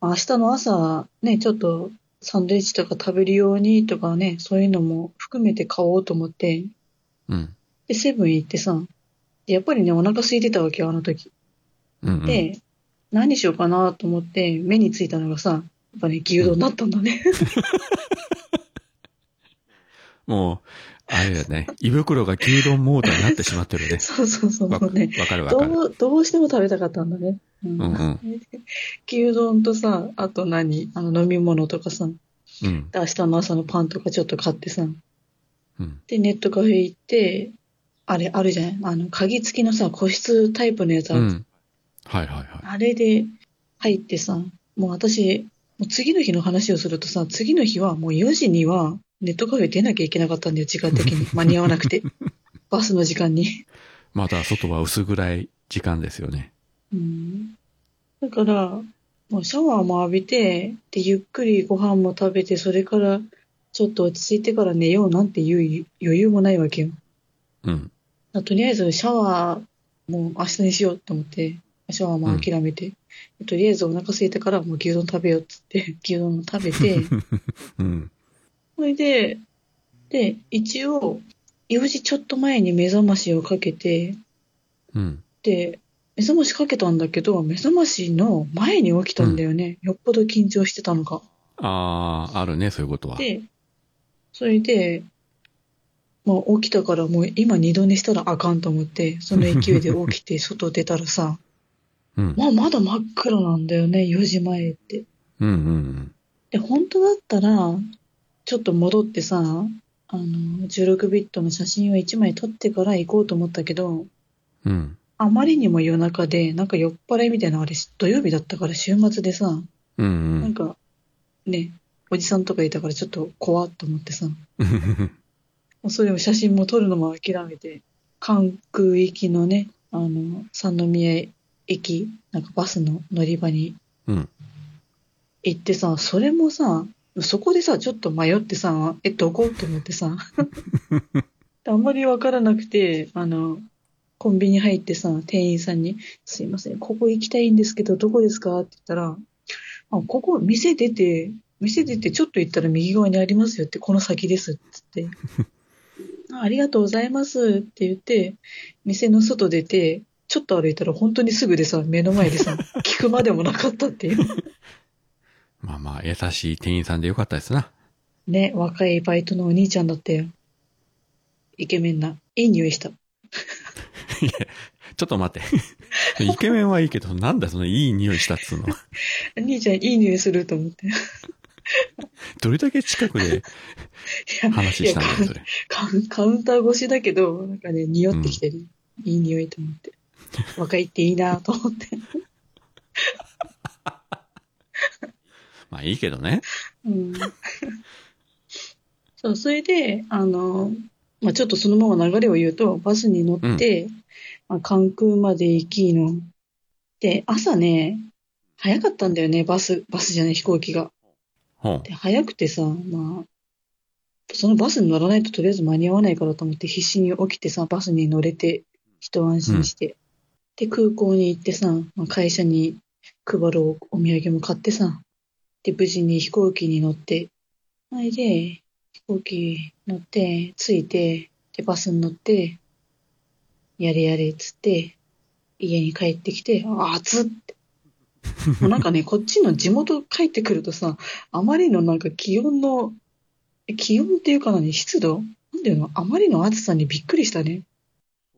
明日の朝、ね、ちょっとサンドイッチとか食べるようにとかね、そういうのも含めて買おうと思って、うん。で、セブン行ってさ、やっぱりね、お腹空いてたわけよ、あの時。うん、うん。で、何しようかなと思って目についたのがさ、っぱね、牛丼だったんだね。もう、あれだね。胃袋が牛丼モードになってしまってるね。そうそうそう。わね、わかるわかる。どう、どうしても食べたかったんだね。うんうんうん。牛丼とさ、あと何？あの飲み物とかさ、うん。で明日の朝のパンとかちょっと買ってさ、うん。で、ネットカフェ行って、あれ、あるじゃないあの、鍵付きのさ、個室タイプのやつある、うん。はいはいはい。あれで入ってさ、もう私、もう次の日の話をするとさ、次の日はもう4時にはネットカフェ出なきゃいけなかったんだよ、時間的に。間に合わなくて。バスの時間に。まだ外は薄暗い時間ですよね。うん。だから、もうシャワーも浴びて、で、ゆっくりご飯も食べて、それから、ちょっと落ち着いてから寝ようなんていう余裕もないわけよ。うん。とりあえずシャワーもう明日にしようと思って、シャワーも諦めて、とりあえずお腹空いたからもう牛丼食べようっつって、牛丼を食べて、うん。それで、で、一応、4時ちょっと前に目覚ましをかけて、うん。で、目覚ましかけたんだけど、目覚ましの前に起きたんだよね。よっぽど緊張してたのか。ああ、あるね、そういうことは。で、それで、もう起きたからもう今二度寝したらあかんと思って、その勢いで起きて 外出たらさ、うん。まあまだ真っ暗なんだよね、4時前って。うんうんで、本当だったら、ちょっと戻ってさ、あの、16ビットの写真を1枚撮ってから行こうと思ったけど、うん。うん。あまりにも夜中で、なんか酔っ払いみたいなあれ、土曜日だったから週末でさ、うんなんか、ね、おじさんとかいたからちょっと怖っと思ってさ、もうん。うそれを写真も撮るのも諦めて、関空行きのね、あの、三宮駅、なんかバスの乗り場にうん。行ってさ、それもさ、そこでさ、ちょっと迷ってさ、え、どこ？と思ってさ、あんまりわからなくて、あの、コンビニ入ってさ、店員さんに、すいません、ここ行きたいんですけど、どこですか？って言ったら、あ、ここ、店出て、店出てちょっと行ったら右側にありますよって、この先ですって言って、あありがとうございますって言って、店の外出て、ちょっと歩いたら本当にすぐでさ、目の前でさ、聞くまでもなかったっていう。まあまあ、優しい店員さんでよかったですな。ね、若いバイトのお兄ちゃんだったよ。イケメンな。いい匂いした。いや、ちょっと待って。イケメンはいいけど、なんだそのいい匂いしたっつうの。兄ちゃんいい匂いすると思って。いどれだけ近くでや話したんだよ、それ。カウンカウンター越しだけど、なんかね、匂ってきてる。いい匂いと思って。若いっていいなと思って。まあいいけどね。うん。そう、それで、あの、まあ、ちょっとそのまま流れを言うと、バスに乗って、まあ、関空まで行きの。で、朝ね、早かったんだよね、バス、バスじゃない、飛行機が。で、早くてさ、まあ、そのバスに乗らないととりあえず間に合わないからと思って必死に起きてさ、バスに乗れて、一安心して。で、空港に行ってさ、まあ、会社に配るおお土産も買ってさ、で、無事に飛行機に乗って、それで、飛行機乗って、着いて、で、バスに乗って、やれやれっつって、家に帰ってきて、あ、暑っって。もうなんかね、こっちの地元帰ってくるとさ、あまりのなんか気温の、え気温っていうか何湿度？なんだよな。あまりの暑さにびっくりしたね。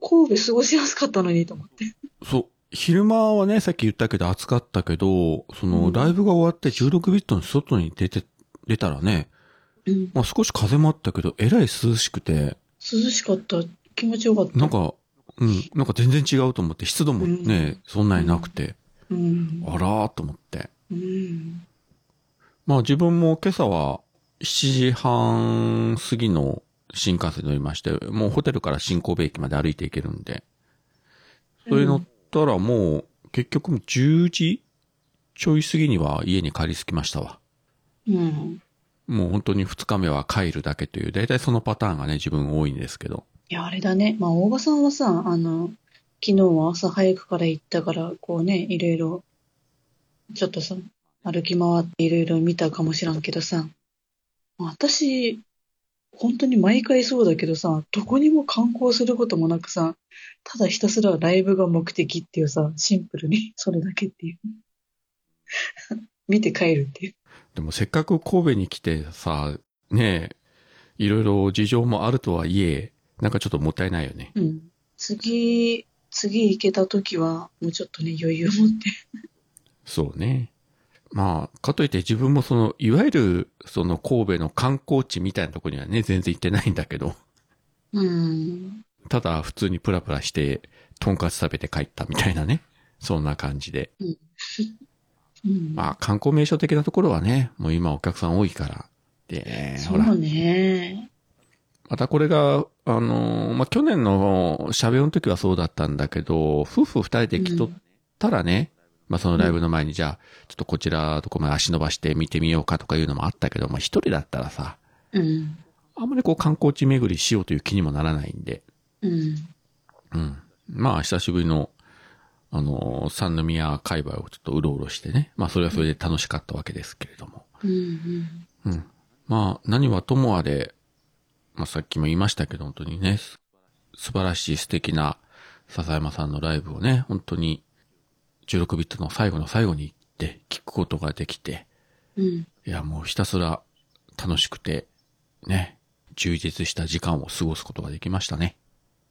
神戸過ごしやすかったのにと思って。そう。昼間はね、さっき言ったけど暑かったけど、その、うんライブが終わって16ビットの外に出て、出たらね、うん。まあ少し風もあったけど、えらい涼しくて、涼しかった。気持ちよかった。なんか、うん、なんか全然違うと思って、湿度もね、そんなになくて、うん。あらーと思って。うん。まあ自分も今朝は7時半過ぎの新幹線乗りまして、もうホテルから新神戸駅まで歩いて行けるんで、それ乗ったらもう結局10時ちょい過ぎには家に帰り着きましたわ。うん。もう本当に2日目は帰るだけという、だいたいそのパターンがね、自分多いんですけど。いや、あれだね。まあ、大場さんはさ、あの、昨日は朝早くから行ったから、こうね、いろいろ、ちょっとさ、歩き回っていろいろ見たかもしらんけどさ、私、本当に毎回そうだけどさ、どこにも観光することもなくさ、ただひたすらライブが目的っていうさ、シンプルに それだけっていう。見て帰るっていう。でもせっかく神戸に来てさ、ねえ、いろいろ事情もあるとはいえ、なんかちょっともったいないよね。うん。次、次行けた時は、もうちょっとね、余裕を持って。そうね。まあ、かといって自分もその、いわゆる、その神戸の観光地みたいなところにはね、全然行ってないんだけど、うん。ただ普通にプラプラして、とんかつ食べて帰ったみたいなね。そんな感じで。うん。まあ、観光名所的なところはね、もう今お客さん多いから。で、ほらそう、ね。またこれが、あのーまあ、去年のシャベオの時はそうだったんだけど、夫婦二人で来とったらね、まあ、そのライブの前にじゃあ、ちょっとこちらとこまで足伸ばして見てみようかとかいうのもあったけど、まあ、一人だったらさ、うん。あんまりこう観光地巡りしようという気にもならないんで、うん。うん。まあ、久しぶりの、あのー三宮界隈をちょっとうろうろしてね、まあ、それはそれで楽しかったわけですけれども。うん。うん。まあ、何はともあれ、まあ、さっきも言いましたけど、本当にね、す素晴らしい素敵な笹山さんのライブをね、本当に16ビットの最後の最後に行って聞くことができて、うん。いや、もうひたすら楽しくて、ね、充実した時間を過ごすことができましたね。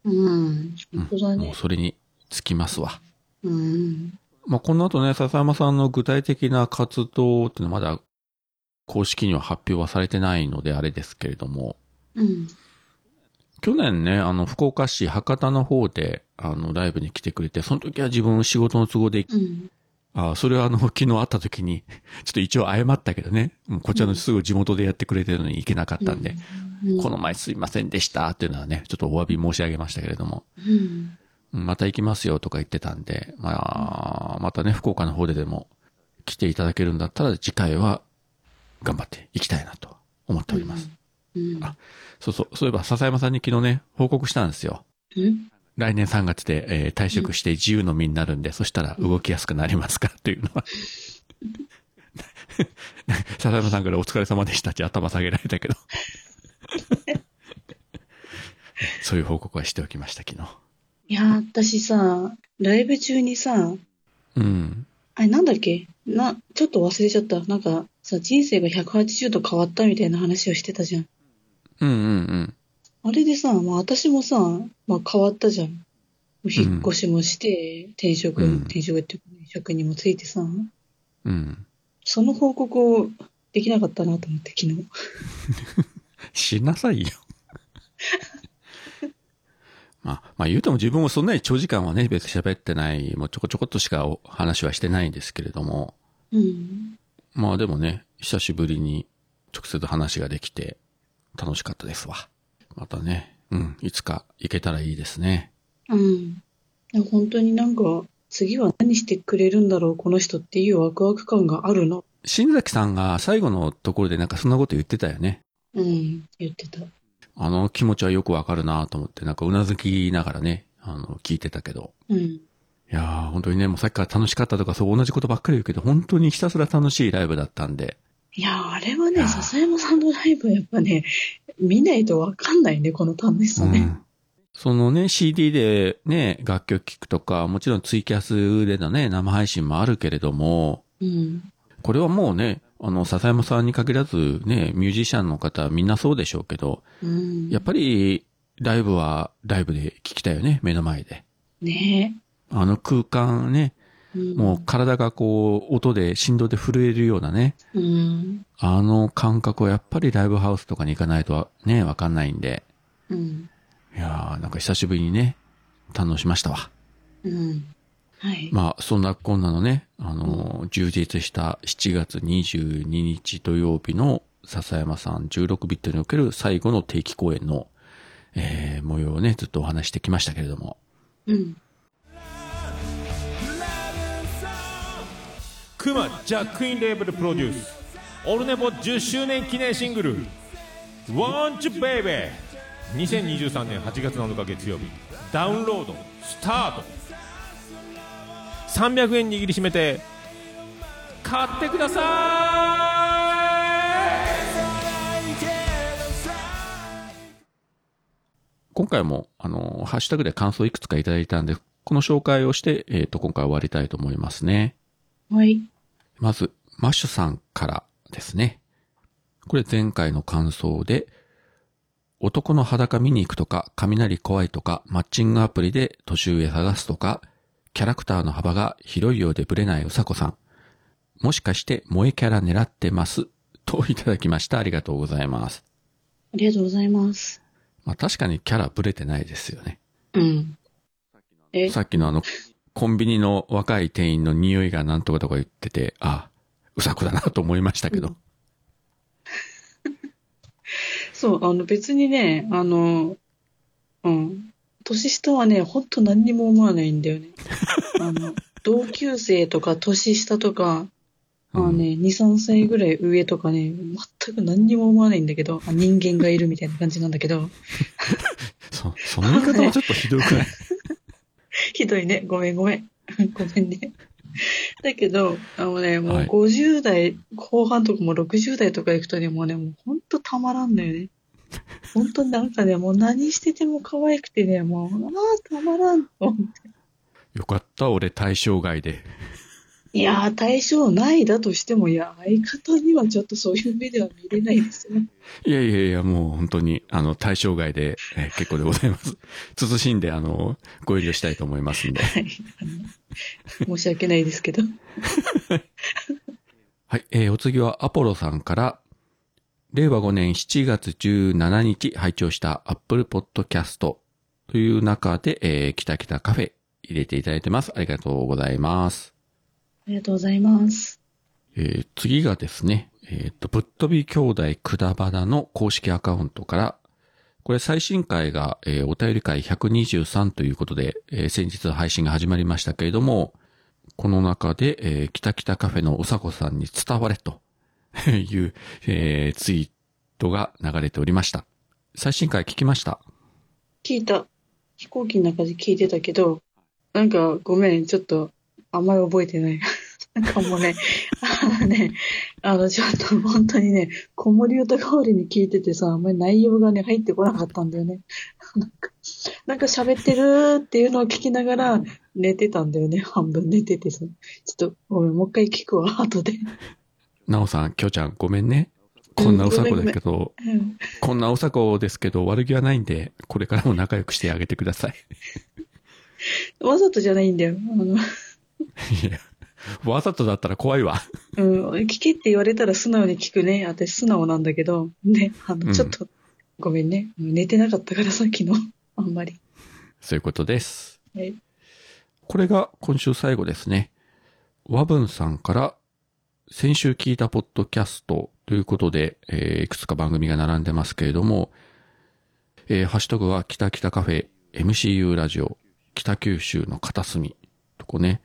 うん。本当だもうね。それにつきますわ。うん。まあ、この後ね、笹山さんの具体的な活動っていうのはまだ公式には発表はされてないのであれですけれども、うん。去年ね、あの、福岡市博多の方で、あの、ライブに来てくれて、その時は自分仕事の都合で、うん。あそれはあの、昨日会った時に、ちょっと一応謝ったけどね、こちらのすぐ地元でやってくれてるのに行けなかったんで、うん、この前すいませんでした。っていうのはね、ちょっとお詫び申し上げましたけれども、うん。うんまた行きますよとか言ってたんで、まあ、またね、福岡の方ででも来ていただけるんだ。ったら、次回は頑張って行きたいなと思っております。うん。あそうそう、そういえば笹山さんに昨日ね、報告したんですよ。うん。来年3月で、えー退職して自由の身になるんで、そしたら動きやすくなりますかっていうのは。笹山さんからお疲れ様でしたって頭下げられたけど。そういう報告はしておきました、昨日。いやー、私さ、ライブ中にさ、うん。あれなんだっけ？な、ちょっと忘れちゃった。なんかさ、人生が180度変わったみたいな話をしてたじゃん。うんうんうん。あれでさ、まあ私もさ、まあ変わったじゃん。引っ越しもして、転職、うん転職っていうかね職にもついてさ、うん。その報告をできなかったなと思って、昨日。しなさいよ。まあ、まあ言うても自分もそんなに長時間はね、別に喋ってない、もうちょこちょこっとしかお話はしてないんですけれども、うん。まあでもね、久しぶりに直接話ができて楽しかったですわ。またね、うん、いつか行けたらいいですね。うん。本当になんか、次は何してくれるんだろう、この人っていうワクワク感があるな。新崎さんが最後のところでなんかそんなこと言ってたよね。うん、言ってた。あの気持ちはよくわかるなと思って、なんかうなずきながらね、あの、聞いてたけど。うん。いやー、本当にね、もうさっきから楽しかったとかそう同じことばっかり言うけど、本当にひたすら楽しいライブだったんで。いや、あれはいね、や笹山さんのライブはやっぱね、見ないとわかんないね、この楽しさね。うんそのね、CD でね、楽曲聴くとか、もちろんツイキャスでのね、生配信もあるけれども、うん。これはもうね、あの、笹山さんに限らずね、ミュージシャンの方みんなそうでしょうけど、うん。やっぱり、ライブはライブで聴きたいよね、目の前で。ねあの空間ね、うん、もう体がこう、音で、振動で震えるようなね、うん。あの感覚はやっぱりライブハウスとかに行かないとね、わかんないんで、うん。いやー、なんか久しぶりにね、堪能しましたわ。うん。はい。まあ、そんなこんなのね、あのー、充実した7月22日土曜日の笹山さん16ビットにおける最後の定期公演の、えー、模様をね、ずっとお話してきましたけれども。うん。クマジャックインレーベルプロデュース。オルネポ10周年記念シングル「Want You Baby」2023年8月7日月曜日ダウンロードスタート。300円握りしめて買ってくださ今回も、あのー、ハッシュタグで感想いくつかいただいたんで、この紹介をして、えっ、と、今回終わりたいと思いますね。はい。まず、マッシュさんから、ですね。これ前回の感想で、男の裸見に行くとか、雷怖いとか、マッチングアプリで年上探すとか、キャラクターの幅が広いようでブレないうさこさん。もしかして萌えキャラ狙ってます？といただきました。ありがとうございます。ありがとうございます。まあ確かにキャラブレてないですよね。うん。え、さっきのあの、コンビニの若い店員の匂いがなんとかとか言ってて、あ、うさこだなと思いましたけど。そう、あの別にね、あの、うん。年下はね、ほんと何にも思わないんだよね。あの、同級生とか年下とか、あのね、2、3歳ぐらい上とかね、全く何にも思わないんだけど、あ人間がいるみたいな感じなんだけど、そ、その言い方はちょっとひどくない？ひどいね。ごめんごめん。ごめんね。だけど、あのね、もうはい50代後半とかもう60代とか行くとね、もうね、もうほんとたまらんのよね。ほんとなんかね、もう何してても可愛くてね、もう、ああ、たまらんと思って。よかった、俺対象外で。いやー、対象ないだとしても、いや、相方にはちょっとそういう目では見れないですよ。いやいやいや、もう本当に、あの、対象外で、えー結構でございます。慎んで、あの、ご遠慮したいと思いますんで。はい。申し訳ないですけど。はい、えーお次はアポロさんから、令和5年7月17日拝聴した Apple Podcast という中で、えー、きたきたカフェ入れていただいてます。ありがとうございます。ありがとうございます。えー次がですね、えっ、と、ぶっ飛び兄弟くだばなの公式アカウントから、これ最新回が、えーお便り会123ということで、えー先日配信が始まりましたけれども、この中で、えー、きたきたカフェのうさこさんに伝われと いう、えーツイートが流れておりました。最新回聞きました？聞いた。飛行機の中で聞いてたけど、なんかごめん、ちょっとあんまり覚えてない。なんかもうね、あのね、あのちょっと本当にね、子守歌代わりに聞いててさ、あんまり内容がね、入ってこなかったんだよね。なんか、なんか喋ってるっていうのを聞きながら寝てたんだよね。半分寝ててさ。ちょっとごめん、もう一回聞くわ、後で。なおさん、きょうちゃん、ごめんね。こんなうさこだけど、うんこんなうさこですけど、悪気はないんで、これからも仲良くしてあげてください。わざとじゃないんだよ。いや、わざとだったら怖いわ。うん、聞けって言われたら素直に聞くね。私素直なんだけど、ね、あの、うんちょっと、ごめんね。寝てなかったからさっきの、あんまり。そういうことです。はい。これが今週最後ですね。和文さんから、先週聞いたポッドキャストということで、えーいくつか番組が並んでますけれども、えーハッシュタグは北北カフェ MCU ラジオ北九州の片隅とこね、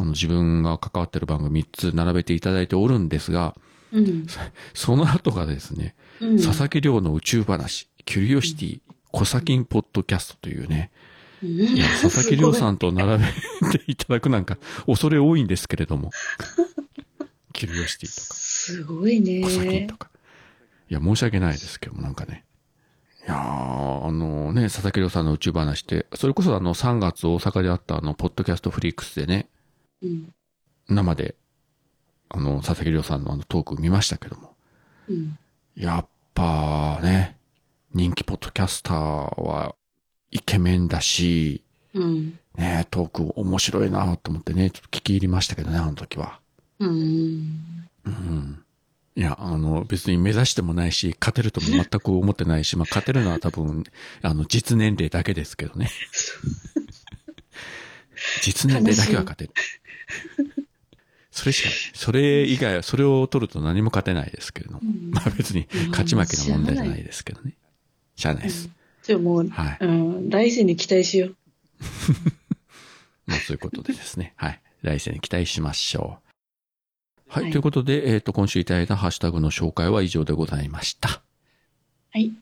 あの自分が関わってる番組3つ並べていただいておるんですが、うん。その後がですね、うん。佐々木亮の宇宙話、キュリオシティ、コサキンポッドキャストというね、いや、佐々木亮さん。んと並べていただくなんか、恐れ多いんですけれども。キュリオシティとか、すごいねコ。サキンとか。いや、申し訳ないですけども、なんかね。いやー、あのね、佐々木亮さんの宇宙話って、それこそあの3月大阪であったあの、ポッドキャストフリークスでね、うん。生で、あの、佐々木亮さんのあのトーク見ましたけども。うん。やっぱね、人気ポッドキャスターはイケメンだし、うん。ねトーク面白いなと思ってね、ちょっと聞き入りましたけどね、あの時は。うん。うん。いや、あの、別に目指してもないし、勝てるとも全く思ってないし、まあ、勝てるのは多分、あの、実年齢だけですけどね。実年齢だけは勝てる。それしか。それ以外は、それを取ると何も勝てないですけれども。うん まあ別に勝ち負けの問題じゃないですけどね。しゃあないです。じゃあもう、はい。うん、来世に期待しよう。まあそういうことでですね。はい。来世に期待しましょう。はい。はいということで、えっ、と、今週いただいたハッシュタグの紹介は以上でございました。はい。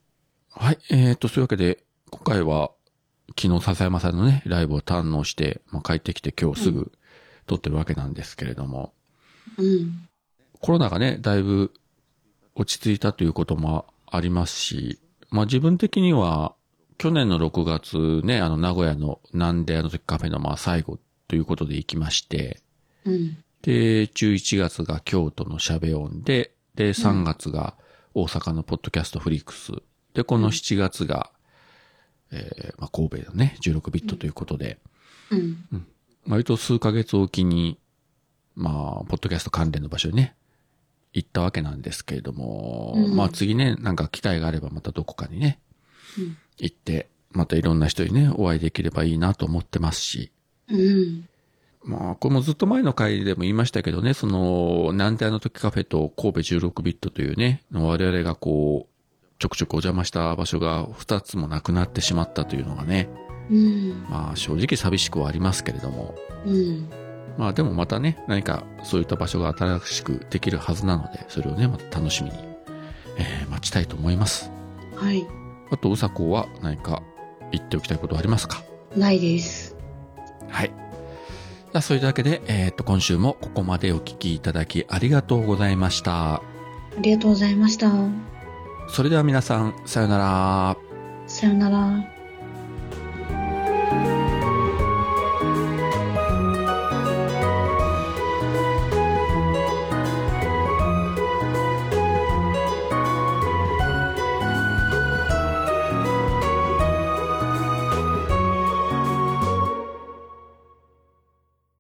はい。えっ、と、そういうわけで、今回は、昨日笹山さんのね、ライブを堪能して、まあ、帰ってきて今日すぐ撮ってるわけなんですけれども、うん。コロナがね、だいぶ落ち着いたということもありますし、まあ自分的には、去年の6月ね、あの名古屋のなんであの時カフェのまあ最後ということで行きまして、うん。で、11月が京都のシャベオンで、で、3月が大阪のポッドキャストフリックス。で、この7月が、えーまあ、神戸のね、16ビットということで、うん。割と数ヶ月おきに、まあ、ポッドキャスト関連の場所にね、行ったわけなんですけれども、うん。まあ次ね、なんか機会があればまたどこかにね、うん。行って、またいろんな人にね、お会いできればいいなと思ってますし、うん。まあ、これもずっと前の回でも言いましたけどね、その、なんてあの時カフェと神戸16ビットというね、我々がこう、ちょくちょくお邪魔した場所が2つもなくなってしまったというのがね、うん。まあ正直寂しくはありますけれども、うん。まあでもまたね、何かそういった場所が新しくできるはずなので、それをね、また楽しみに、えー待ちたいと思います。はい。あと、うさこは何か言っておきたいことはありますか？ないです。はい。じゃあ、そういうわけで、えっ、と、今週もここまでお聞きいただきありがとうございました。ありがとうございました。それでは皆さん、さようなら。さよなら。